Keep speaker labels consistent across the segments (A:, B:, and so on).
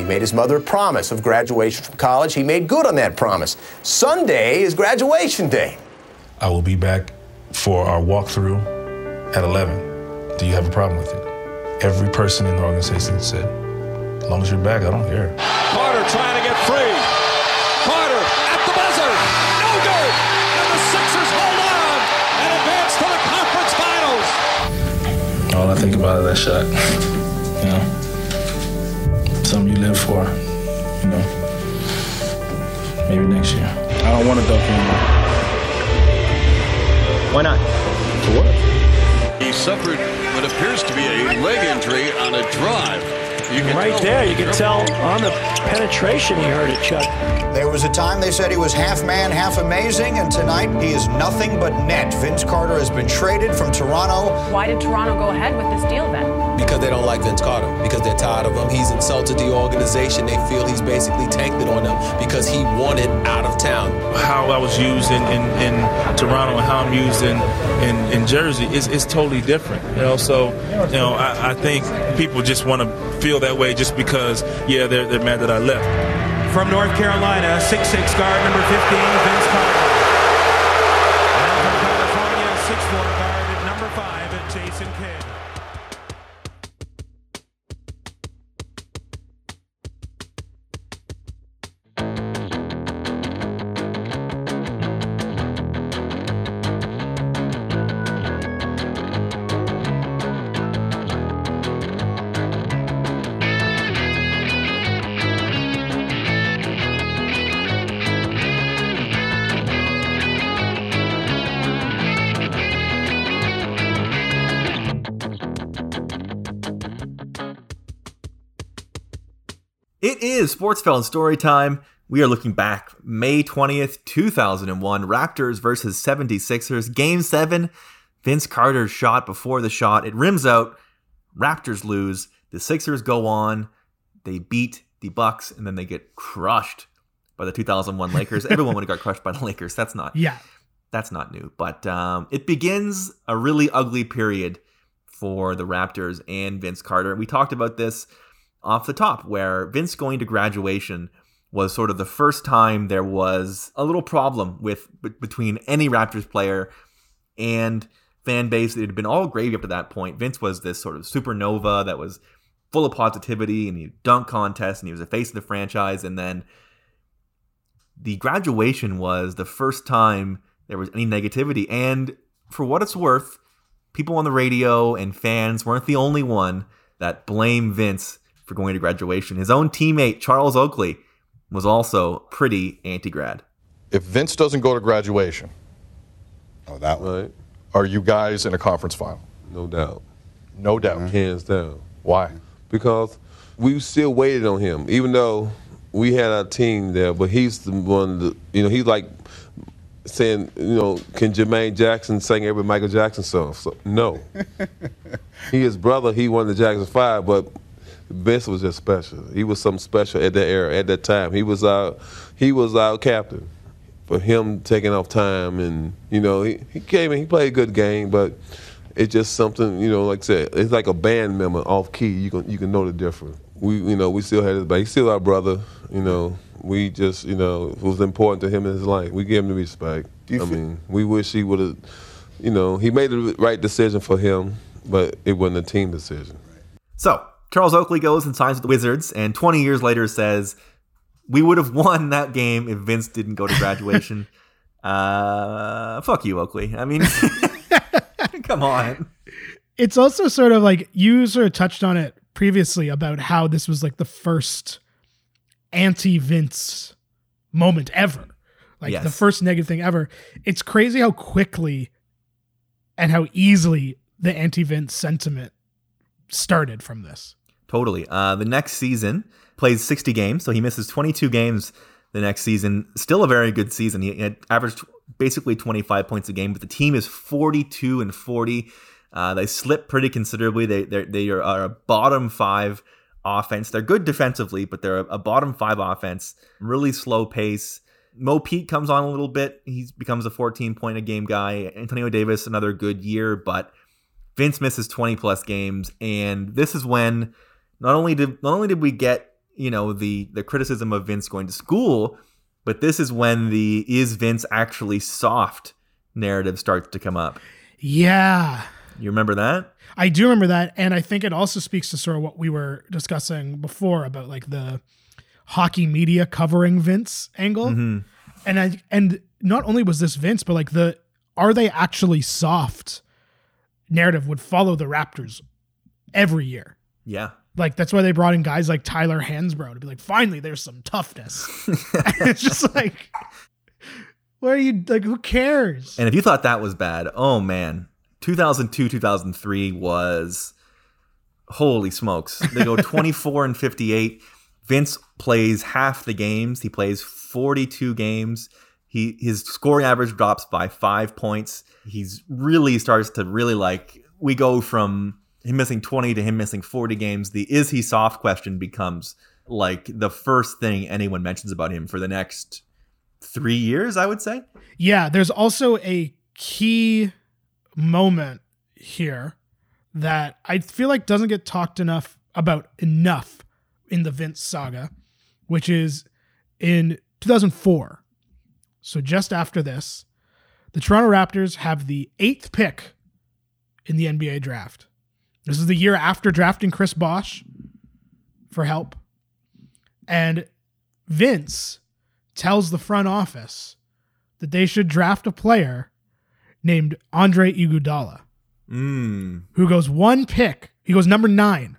A: He made his mother a promise of graduation from college. He made good on that promise. Sunday is graduation day.
B: I will be back for our walkthrough at 11. Do you have a problem with it? Every person in the organization said, as long as you're back, I don't care.
C: Carter trying to get free. Carter at the buzzer. No good. And the Sixers hold on and advance to the conference finals.
B: All I think about is that shot. you know, something you live for. You know, maybe next year. I don't want to dunk anymore.
D: Why not?
B: For what?
C: He suffered what appears to be a leg injury on a drive. You can
E: Right there, you can tell on the penetration he heard it, Chuck.
F: There was a time they said he was half man, half amazing, and tonight he is nothing but net. Vince Carter has been traded from Toronto.
G: Why did Toronto go ahead with this deal then?
H: Because they don't like Vince Carter. Because they're tired of him. He's insulted the organization. They feel he's basically tanked it on them because he wanted out of town.
B: How I was used in, in, in Toronto and how I'm used in, in, in Jersey is, is totally different. You know, so you know, I, I think people just want to feel that way just because, yeah, they're, they're mad that I left.
I: From North Carolina, 6'6 guard number 15, Vince Carter.
D: Is Sportsville story time. We are looking back May 20th, 2001, Raptors versus 76ers, game 7. Vince Carter's shot before the shot, it rims out. Raptors lose. The Sixers go on. They beat the Bucks and then they get crushed by the 2001 Lakers. Everyone would have got crushed by the Lakers. That's not
J: Yeah.
D: that's not new. But um, it begins a really ugly period for the Raptors and Vince Carter. We talked about this off the top, where Vince going to graduation was sort of the first time there was a little problem with b- between any Raptors player and fan base. It had been all gravy up to that point. Vince was this sort of supernova that was full of positivity and he dunk contests and he was the face of the franchise. And then the graduation was the first time there was any negativity. And for what it's worth, people on the radio and fans weren't the only one that blame Vince for going to graduation. His own teammate, Charles Oakley, was also pretty anti grad.
K: If Vince doesn't go to graduation, oh, that one. Are you guys in a conference final?
L: No doubt.
K: No doubt. Mm-hmm.
L: Hands down.
K: Why?
L: Because we still waited on him, even though we had our team there, but he's the one that, you know, he's like saying, you know, can Jermaine Jackson sing every Michael Jackson song? So, no. he his brother, he won the Jackson Five, but Vince was just special. He was something special at that era, at that time. He was our, he was our captain. For him taking off time and, you know, he, he came in, he played a good game, but it's just something, you know, like I said, it's like a band member off key. You can you can know the difference. We you know, we still had his back. He's still our brother, you know. We just, you know, it was important to him in his life. We give him the respect. I
K: feel-
L: mean, we wish he would have you know, he made the right decision for him, but it wasn't a team decision.
D: So, Charles Oakley goes and signs with the Wizards, and 20 years later says, "We would have won that game if Vince didn't go to graduation." uh, fuck you, Oakley. I mean, come on.
J: It's also sort of like you sort of touched on it previously about how this was like the first anti Vince moment ever. Like
D: Yes.
J: the first negative thing ever. It's crazy how quickly and how easily the anti Vince sentiment started from this.
D: Totally. Uh, the next season plays 60 games, so he misses 22 games the next season. Still a very good season. He had averaged basically 25 points a game, but the team is 42 and 40. Uh, they slip pretty considerably. They they are a bottom five offense. They're good defensively, but they're a bottom five offense. Really slow pace. Mo Pete comes on a little bit. He becomes a 14 point a game guy. Antonio Davis another good year, but Vince misses 20 plus games, and this is when not only did not only did we get you know the the criticism of Vince going to school, but this is when the is Vince actually soft narrative starts to come up.
J: Yeah.
D: You remember that?
J: I do remember that. And I think it also speaks to sort of what we were discussing before about like the hockey media covering Vince angle.
D: Mhm.
J: And I and not only was this Vince, but like the are they actually soft narrative would follow the Raptors every year.
D: Yeah.
J: Like that's why they brought in guys like Tyler Hansbrough to be like, finally, there's some toughness. it's just like, what are you like? Who cares?
D: And if you thought that was bad, oh man, 2002 2003 was holy smokes. They go 24 and 58. Vince plays half the games. He plays 42 games. He his scoring average drops by 5 points. He's really starts to really like we go from him missing 20 to him missing 40 games. The is he soft question becomes like the first thing anyone mentions about him for the next 3 years, I would say.
J: Yeah, there's also a key moment here that I feel like doesn't get talked enough about enough in the Vince saga, which is in 2004. So just after this, the Toronto Raptors have the eighth pick in the NBA draft. This is the year after drafting Chris Bosh for help. And Vince tells the front office that they should draft a player named Andre Iguodala,
D: Mm.
J: who goes one pick. He goes number nine.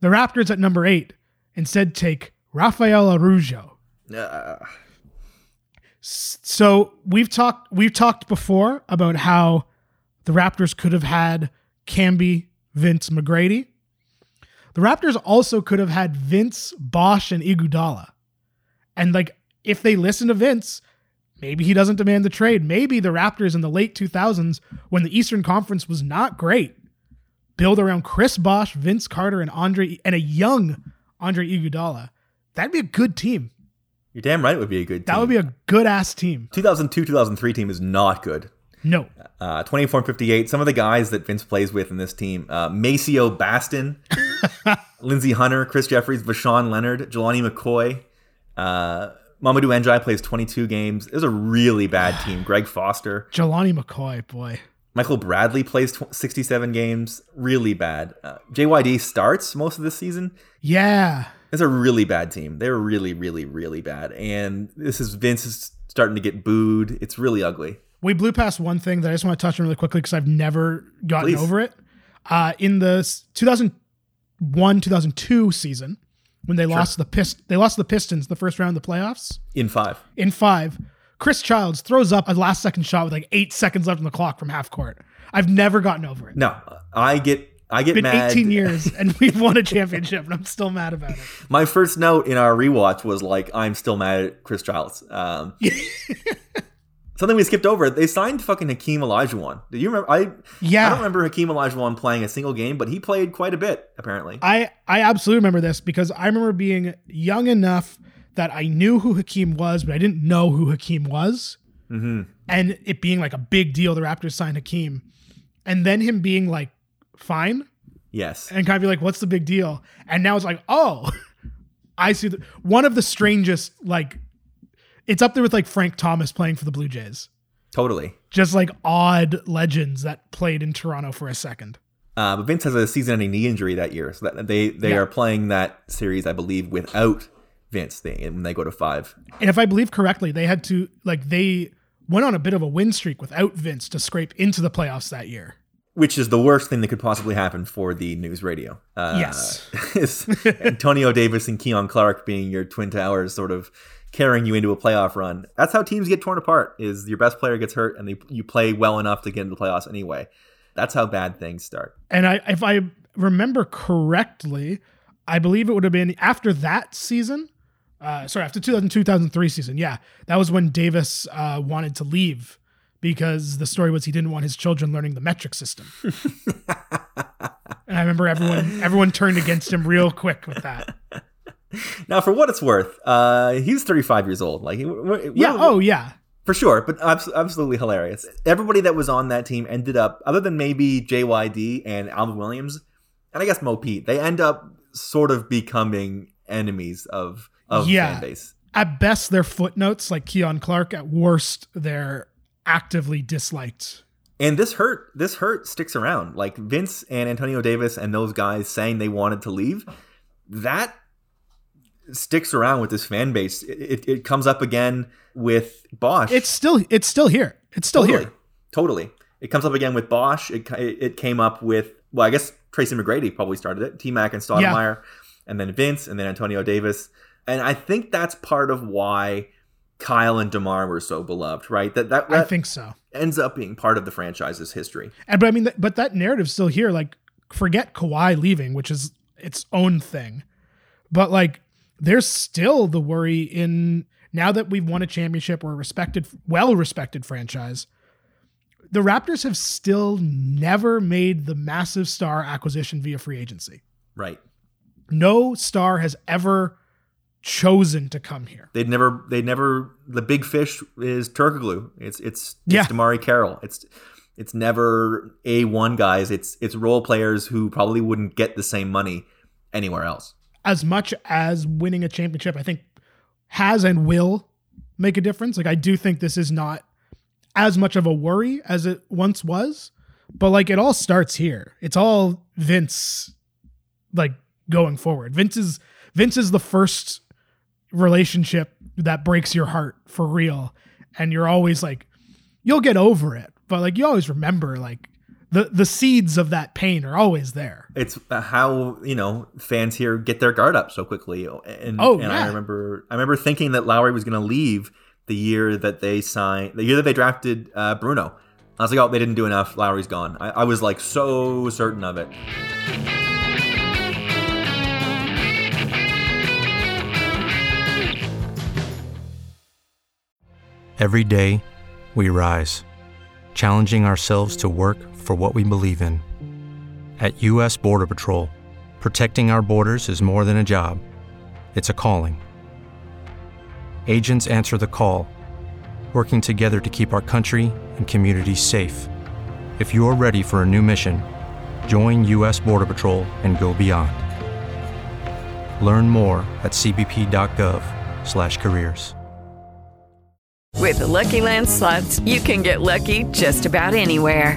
J: The Raptors at number eight instead take Rafael Araujo.
D: Uh,
J: So we've talked we've talked before about how the Raptors could have had Camby, Vince, McGrady. The Raptors also could have had Vince, Bosh, and Iguodala. And like if they listen to Vince, maybe he doesn't demand the trade. Maybe the Raptors in the late 2000s when the Eastern Conference was not great build around Chris Bosh, Vince Carter and Andre and a young Andre Iguodala. That'd be a good team.
D: You're damn right it would be a good team.
J: That would be a good ass team.
D: 2002 2003 team is not good.
J: No.
D: Uh, 24 and 58. Some of the guys that Vince plays with in this team uh, Maceo Baston, Lindsey Hunter, Chris Jefferies, Voshon Lenard, Jelani McCoy. Uh, Mamadou N'Diaye plays 22 games. It was a really bad team. Greg Foster.
J: Jelani McCoy, boy.
D: Michael Bradley plays tw- 67 games. Really bad. Uh, JYD starts most of the season.
J: Yeah.
D: It's a really bad team. They're really, really, really bad. And this is Vince is starting to get booed. It's really ugly.
J: We blew past one thing that I just want to touch on really quickly because I've never gotten
D: Please.
J: over it. Uh, in the 2001 2002 season, when they lost the pist they lost the Pistons the first round of the playoffs
D: In five.
J: in five, Chris Childs throws up a last second shot with like eight seconds left on the clock from half court. I've never gotten over it.
D: No, I get I get
J: It's been
D: mad.
J: 18 years and we've won a championship and I'm still mad about it.
D: My first note in our rewatch was like, I'm still mad at Chris Childs. Um, something we skipped over. They signed fucking Hakeem Olajuwon. Do you remember? I
J: Yeah.
D: I don't remember Hakeem Olajuwon playing a single game, but he played quite a bit apparently.
J: I I absolutely remember this because I remember being young enough that I knew who Hakeem was, but I didn't know who Hakeem was.
D: Mm-hmm.
J: And it being like a big deal, the Raptors signed Hakeem. And then him being like, fine.
D: Yes.
J: And kind of be like, what's the big deal? And now it's like, oh, I see the, one of the strangest, like, it's up there with like Frank Thomas playing for the Blue Jays.
D: Totally.
J: Just like odd legends that played in Toronto for a second.
D: Uh, but Vince has a season-ending knee injury that year, so that they they
J: Yeah.
D: are playing that series, I believe, without Vince. They, when they go to five.
J: And if I believe correctly, they had to like they went on a bit of a win streak without Vince to scrape into the playoffs that year.
D: which is the worst thing that could possibly happen for the news radio. Uh,
J: Yes.
D: Antonio Davis and Keon Clark being your twin towers, sort of carrying you into a playoff run. That's how teams get torn apart. Is your best player gets hurt and they, you play well enough to get into the playoffs anyway. That's how bad things start.
J: And I, if I remember correctly, I believe it would have been after that season. Uh, sorry, after 2000, 2003 season. Yeah, that was when Davis uh, wanted to leave because the story was he didn't want his children learning the metric system. and I remember everyone everyone turned against him real quick with that.
D: Now, for what it's worth, uh, he's 35 years old. Like, we're-
J: Yeah.
D: we're-
J: Oh, yeah.
D: For sure, but abs- absolutely hilarious. Everybody that was on that team ended up, other than maybe JYD and Alvin Williams, and I guess Mo Pete, they end up sort of becoming enemies of of
J: Yeah.
D: fan base.
J: At best, they're footnotes like Keon Clark. At worst, they're actively disliked.
D: And this hurt. This hurt sticks around. Like Vince and Antonio Davis and those guys saying they wanted to leave. That sticks around with this fan base. It, it, it comes up again with Bosh.
J: It's still it's still here. It's still
D: totally,
J: here.
D: Totally. It comes up again with Bosh. It, it came up with, well, I guess Tracy McGrady probably started it. T Mac and Stoudamire, and then Vince, and then Antonio Davis. And I think that's part of why Kyle and DeMar were so beloved, right? That, that,
J: I think so.
D: ends up being part of the franchise's history.
J: And but I mean, but that narrative's still here. Like, forget Kawhi leaving, which is its own thing. But like, there's still the worry in now that we've won a championship, we're a respected, well respected franchise. The Raptors have still never made the massive star acquisition via free agency.
D: Right.
J: No star has ever chosen to come here.
D: They'd never, they never. The big fish is Turkoglu. It's it's
J: Yeah.
D: it's DeMarre Carroll. It's it's never a one guys. It's it's role players who probably wouldn't get the same money anywhere else.
J: As much as winning a championship, I think has and will make a difference. Like I do think this is not as much of a worry as it once was, but like it all starts here. It's all Vince like going forward. Vince is Vince is the first relationship that breaks your heart for real and you're always like you'll get over it, but like you always remember like the the seeds of that pain are always there.
D: It's how you know fans here get their guard up so quickly. And,
J: Oh,
D: and I remember I remember thinking that Lowry was going to leave the year that they signed, the year that they drafted uh, Bruno. I was like, oh, they didn't do enough. Lowry's gone. I, I was like so certain of it.
M: Every day, we rise, challenging ourselves to work for what we believe in. At U.S. Border Patrol, protecting our borders is more than a job, it's a calling. Agents answer the call, working together to keep our country and communities safe. If you're ready for a new mission, join U.S. Border Patrol and go beyond. Learn more at cbp.gov/careers.
N: With the Lucky Land slots, you can get lucky just about anywhere.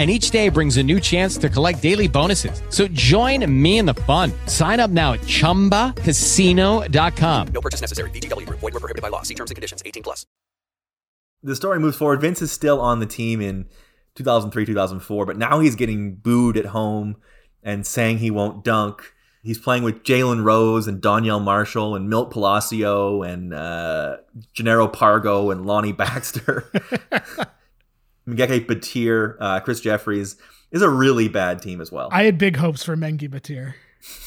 O: And each day brings a new chance to collect daily bonuses. So join me in the fun. Sign up now at chumbacasino.com.
P: No purchase necessary. VGW Group. Void were prohibited by law. See terms and conditions. 18 plus.
D: the story moves forward. Vince is still on the team in 2003, 2004, but now he's getting booed at home and saying he won't dunk. He's playing with Jalen Rose and Donyell Marshall and Milt Palacio and uh, Jannero Pargo and Lonnie Baxter, Mengke Bateer, uh, Chris Jefferies. is a really bad team as well.
J: I had big hopes for Mengke Bateer.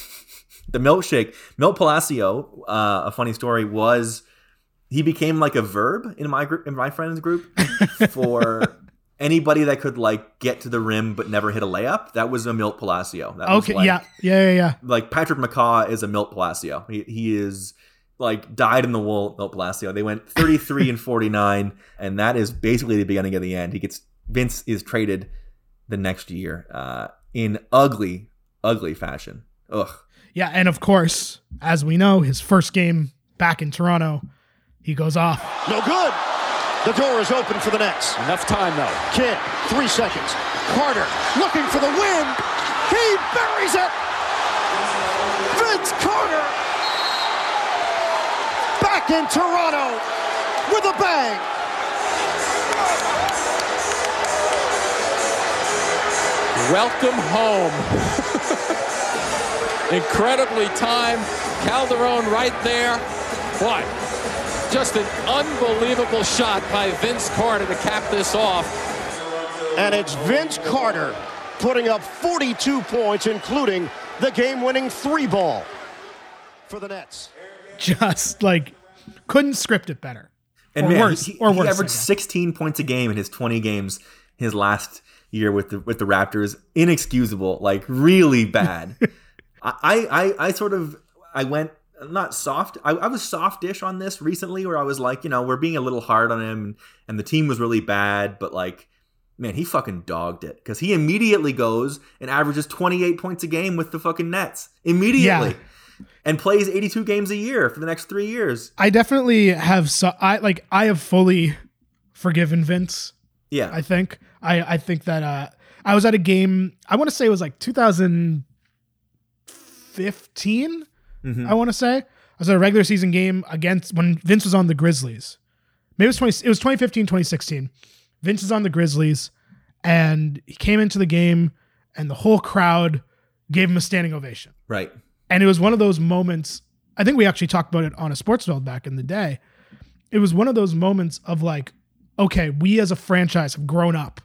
D: the milkshake, Milt Palacio, uh, a funny story was he became like a verb in my group in my friends group for anybody that could like get to the rim but never hit a layup. That was a Milt Palacio. That was
J: Okay,
D: like-
J: yeah, yeah, yeah, yeah.
D: Like Patrick McCaw is a Milt Palacio. He, he is like dyed in the wool No, Palacio. They went 33 and 49 and that is basically the beginning of the end. He gets Vince is traded the next year uh, in ugly ugly fashion. Ugh.
J: Yeah, and of course, as we know, his first game back in Toronto, he goes off.
C: No good. The door is open for the Nets. Enough time though. Kid, three seconds. Carter looking for the win. He buries it. Vince Carter back in Toronto with a bang.
Q: Welcome home. Incredibly timed. Calderon right there. What? Just an unbelievable shot by Vince Carter to cap this off.
C: And it's Vince Carter putting up 42 points, including the game-winning three ball for the Nets.
J: Just like couldn't script it better.
D: And
J: or
D: man,
J: worse.
D: he,
J: or
D: he
J: worse.
D: Averaged 16 points a game in his 20 games his last year with the with the Raptors. Inexcusable, like really bad. I, I I sort of I went not soft. I, I was softish on this recently, where I was like, you know, we're being a little hard on him, and the team was really bad, but like. Man, he fucking dogged it because he immediately goes and averages 28 points a game with the fucking Nets immediately, and plays 82 games a year for the next three years.
J: I definitely have so I like I have fully forgiven Vince.
D: Yeah.
J: I think. I I think that uh I was at a game, I want to say it was like 2015.
D: Mhm.
J: I want to say. I was at a regular season game against when Vince was on the Grizzlies. Maybe it was 20 it was 2015, 2016. Vince is on the Grizzlies and he came into the game and the whole crowd gave him a standing ovation.
D: Right.
J: And it was one of those moments. I think we actually talked about it on a sports field back in the day. It was one of those moments of like, okay, we as a franchise have grown up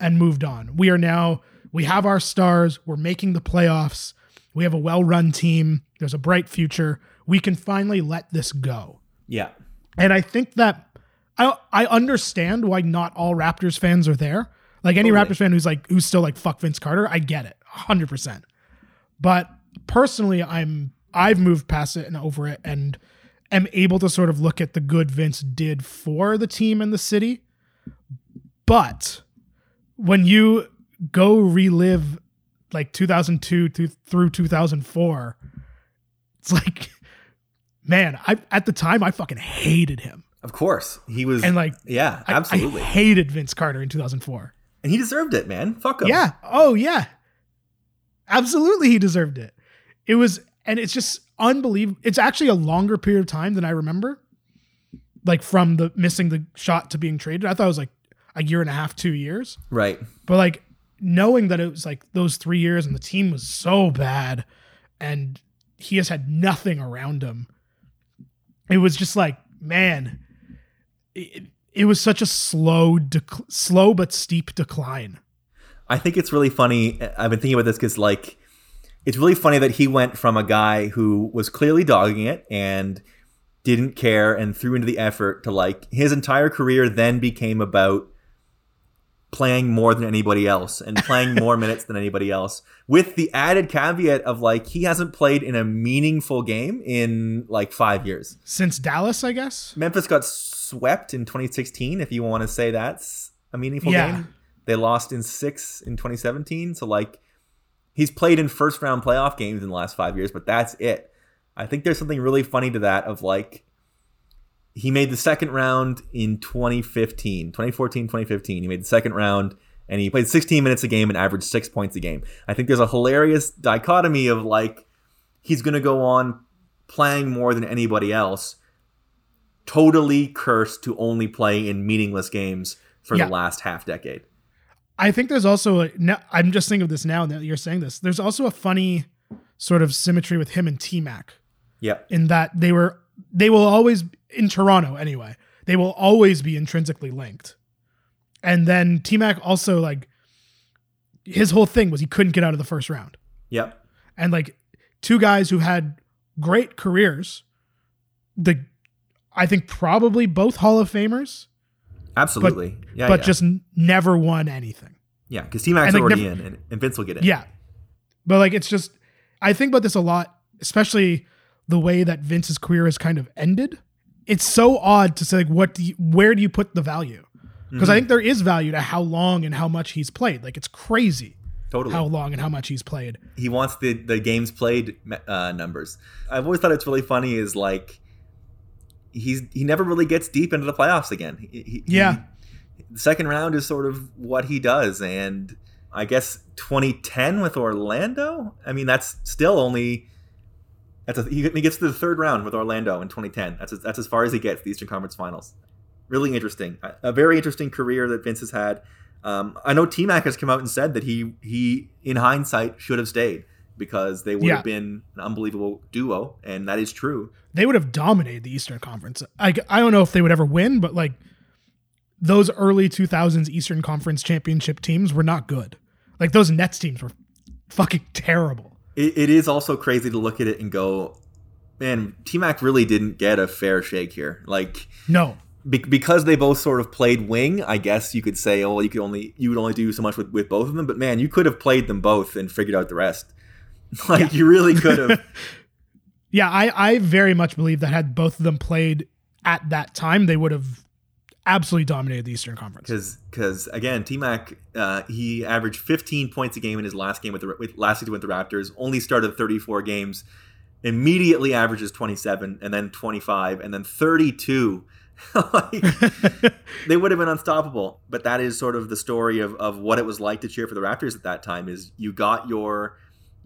J: and moved on. We are now, we have our stars. We're making the playoffs. We have a well run team. There's a bright future. We can finally let this go.
D: Yeah.
J: And I think that I I understand why not all Raptors fans are there. Like any
D: Totally.
J: Raptors fan who's like who's still like fuck Vince Carter, I get it, hundred percent. But personally, I'm I've moved past it and over it, and am able to sort of look at the good Vince did for the team and the city. But when you go relive like 2002 to, through 2004, it's like, man, I at the time I fucking hated him.
D: Of course, he was,
J: And like,
D: yeah,
J: I-
D: absolutely,
J: I hated Vince Carter in 2004.
D: and he deserved it, man. Fuck him.
J: Yeah. Oh, yeah. Absolutely, he deserved it. It was, and it's just unbelievable. It's actually a longer period of time than I remember. Like from the missing the shot to being traded, I thought it was like a year and a half, two years.
D: right.
J: But like knowing that it was like those three years and the team was so bad and he has had nothing around him, it was just like, man, it, it was such a slow, dec- slow but steep decline.
D: I think it's really funny. I've been thinking about this because, like, it's really funny that he went from a guy who was clearly dogging it and didn't care and threw into the effort to, like, his entire career then became about playing more than anybody else and playing more minutes than anybody else with the added caveat of, like, he hasn't played in a meaningful game in, like, five years.
J: Since Dallas, I guess.
D: Memphis got swept in 2016, if you want to say that's a meaningful
J: Yeah.
D: game. They lost in six in 2017. So, like, he's played in first round playoff games in the last five years, but that's it. I think there's something really funny to that of like, he made the second round in 2015, 2014, 2015. He made the second round and he played 16 minutes a game and averaged six points a game. I think there's a hilarious dichotomy of like, he's going to go on playing more than anybody else, totally cursed to only play in meaningless games for
J: Yeah.
D: the last half decade.
J: I think there's also a. now- I'm just thinking of this now that you're saying this. There's also a funny sort of symmetry with him and T Mac
D: Yeah.
J: in that they were they will always in Toronto anyway. They will always be intrinsically linked. And then T Mac also like his whole thing was he couldn't get out of the first round.
D: Yep.
J: And like two guys who had great careers, the I think probably both Hall of Famers.
D: Absolutely.
J: But,
D: yeah.
J: but
D: yeah.
J: just never won anything.
D: yeah, because T Mac's
J: like,
D: already
J: never-
D: in, and, and Vince will get in.
J: Yeah. But like it's just I think about this a lot, especially the way that Vince's career has kind of ended. It's so odd to say like what do you where do you put the value? Because I
D: Mhm.
J: think there is value to how long and how much he's played. Like it's crazy
D: Totally.
J: how long and how much he's played.
D: he wants the the games played uh, numbers. I've always thought it's really funny is like he's he never really gets deep into the playoffs again. He, he-
J: Yeah.
D: he- the second round is sort of what he does, and I guess 2010 with Orlando. I mean, that's still only that's a, he, gets to the third round with Orlando in 2010. That's as, that's as far as he gets the Eastern Conference Finals. Really interesting, a, a very interesting career that Vince has had. Um, I know T Mac has come out and said that he he in hindsight should have stayed because they would
J: Yeah.
D: have been an unbelievable duo, and that is true.
J: They would have dominated the Eastern Conference. I I don't know if they would ever win, but like those early 2000s Eastern Conference championship teams were not good. Like those Nets teams were fucking terrible.
D: It, it is also crazy to look at it and go, man, T Mac really didn't get a fair shake here. Like
J: No.
D: be- because they both sort of played wing, I guess you could say, oh, you could only you would only do so much with, with both of them. But man, you could have played them both and figured out the rest. Like you really could have.
J: Yeah, I, I very much believe that had both of them played at that time, they would have absolutely dominated the Eastern Conference.
D: Because because again, T Mac uh, he averaged 15 points a game in his last game with the with, last season with the Raptors. Only started 34 games. Immediately averages 27 and then 25 and then 32. like, they would have been unstoppable. But that is sort of the story of, of what it was like to cheer for the Raptors at that time. Is you got your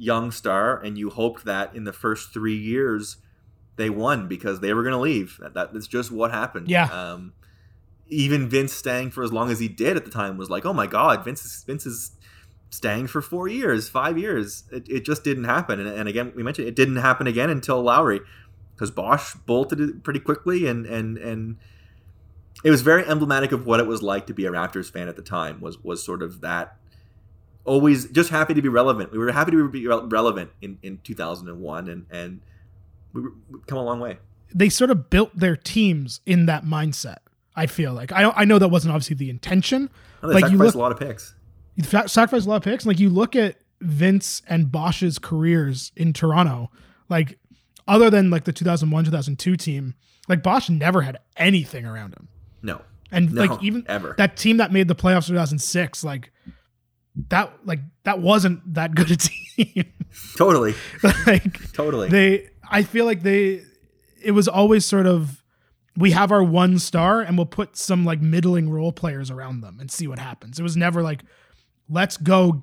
D: young star and you hoped that in the first three years they won because they were going to leave. That, that- that's just what happened.
J: Yeah.
D: Um, even Vince staying for as long as he did at the time was like, oh my god, Vince is Vince is staying for four years, five years. It, it just didn't happen. And, and again, we mentioned it didn't happen again until Lowry, because Bosh bolted it pretty quickly, and and and it was very emblematic of what it was like to be a Raptors fan at the time. Was was sort of that. Always just happy to be relevant. We were happy to be re- relevant in, in 2001, and and we were, we've come a long way.
J: They sort of built their teams in that mindset. I feel like I I know that wasn't obviously the intention.
D: They
J: like you look,
D: a lot of picks.
J: you sacrificed a lot of picks. Like you look at Vince and Bosh's careers in Toronto, like other than like the 2001 2002 team, like Bosh never had anything around him.
D: No,
J: And
D: No,
J: like even
D: ever.
J: that team that made the playoffs in 2006, like that like that wasn't that good a team.
D: Totally.
J: like
D: Totally.
J: They I feel like they it was always sort of we have our one star and we'll put some like middling role players around them and see what happens. It was never like let's go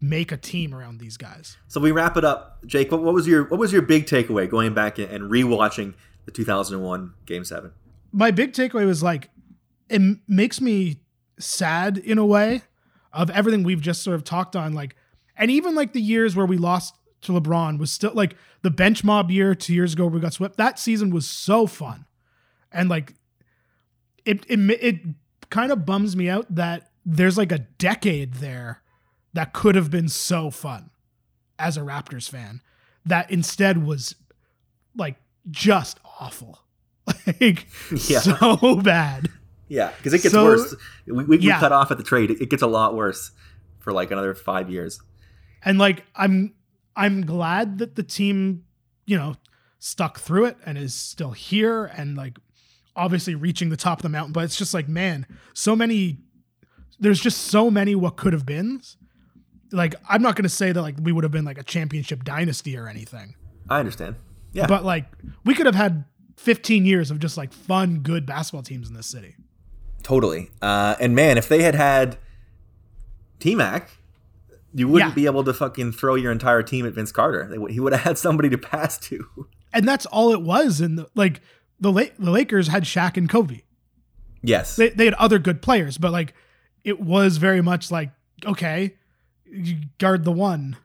J: make a team around these guys.
D: So we wrap it up, Jake. What, what was your what was your big takeaway going back and, rewatching the 2001 Game Seven?
J: my big takeaway was like it makes me sad in a way of everything we've just sort of talked on like and even like the years where we lost to LeBron was still like the bench mob year 2 years ago where we got swept that season was so fun. And like it it it kind of bums me out that there's like a decade there that could have been so fun as a Raptors fan that instead was like just awful. Like
D: Yeah.
J: so bad
D: Yeah, because it gets
J: So-
D: worse. We, we,
J: Yeah.
D: we cut off at the trade. It, it gets a lot worse for like another five years.
J: and like i'm i'm glad that the team you know stuck through it and is still here and like obviously reaching the top of the mountain but it's just like man so many there's just so many what could have been like i'm not going to say that like we would have been like a championship dynasty or anything
D: I understand. Yeah,
J: but like we could have had 15 years of just like fun good basketball teams in this city
D: totally. Uh, and man, if they had had T Mac, you wouldn't
J: Yeah.
D: be able to fucking throw your entire team at Vince Carter. They He would have had somebody to pass to.
J: and that's all it was and the, like the La- the lakers had Shaq and kobe
D: Yes.
J: they, they had other good players, but like it was very much like okay, you guard the one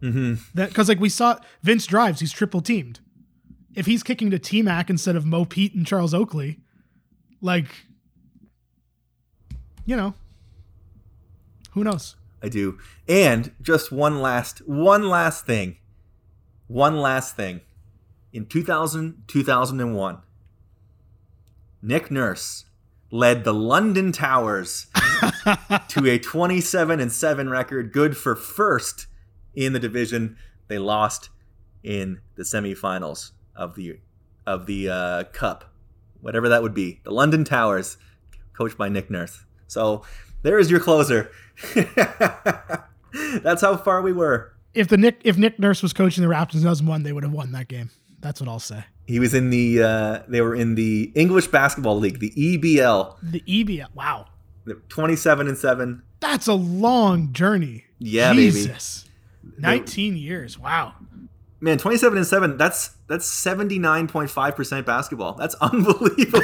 D: mm-hmm.
J: that because like we saw Vince drives, he's triple teamed. If he's kicking to T Mac instead of Mo Pete and Charles Oakley, like you know, who knows?
D: I do. And just one last, one last thing. One last thing. In 2000, 2001, Nick Nurse led the London Towers to a 27 and 7 record, good for first in the division. They lost in the semifinals of the of the uh, cup, whatever that would be. The London Towers, coached by Nick Nurse. So there is your closer. That's how far we were.
J: If the Nick if Nick Nurse was coaching the Raptors in 2001, they would have won that game. That's what I'll say.
D: He was in the uh, they were in the English Basketball League, the EBL.
J: The EBL. Wow.
D: 27 and 7.
J: That's a long journey.
D: Yeah,
J: Jesus. baby. 19 years. Wow.
D: Man, 27 and 7, that's that's 79.5% basketball. That's unbelievable.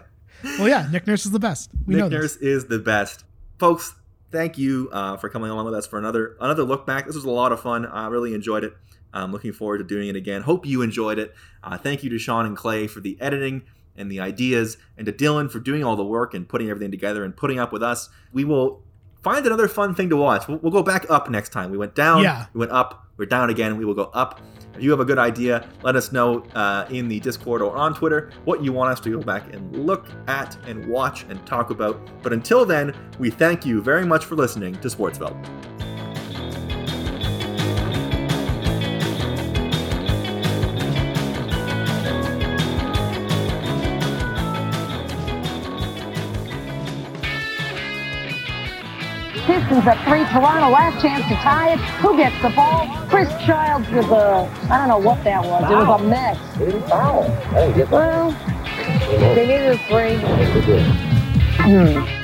J: well, yeah, Nick Nurse is the best. We
D: Nick Nurse is the best. Folks, thank you uh, for coming along with us for another another look back. This was a lot of fun. I really enjoyed it. I'm looking forward to doing it again. Hope you enjoyed it. Uh, thank you to Sean and Clay for the editing and the ideas, and to Dylan for doing all the work and putting everything together and putting up with us. We will find another fun thing to watch. We'll, we'll go back up next time. We went down,
J: yeah.
D: we went up, we're down again. We will go up. If you have a good idea, let us know uh, in the Discord or on Twitter what you want us to go back and look at and watch and talk about. But until then, we thank you very much for listening to Sportsville.
R: Pistons at three. Toronto last chance to tie it. Who gets the ball? Chris Childs with a, I don't know what that was. It was a mess. Well, they needed a three. Hmm.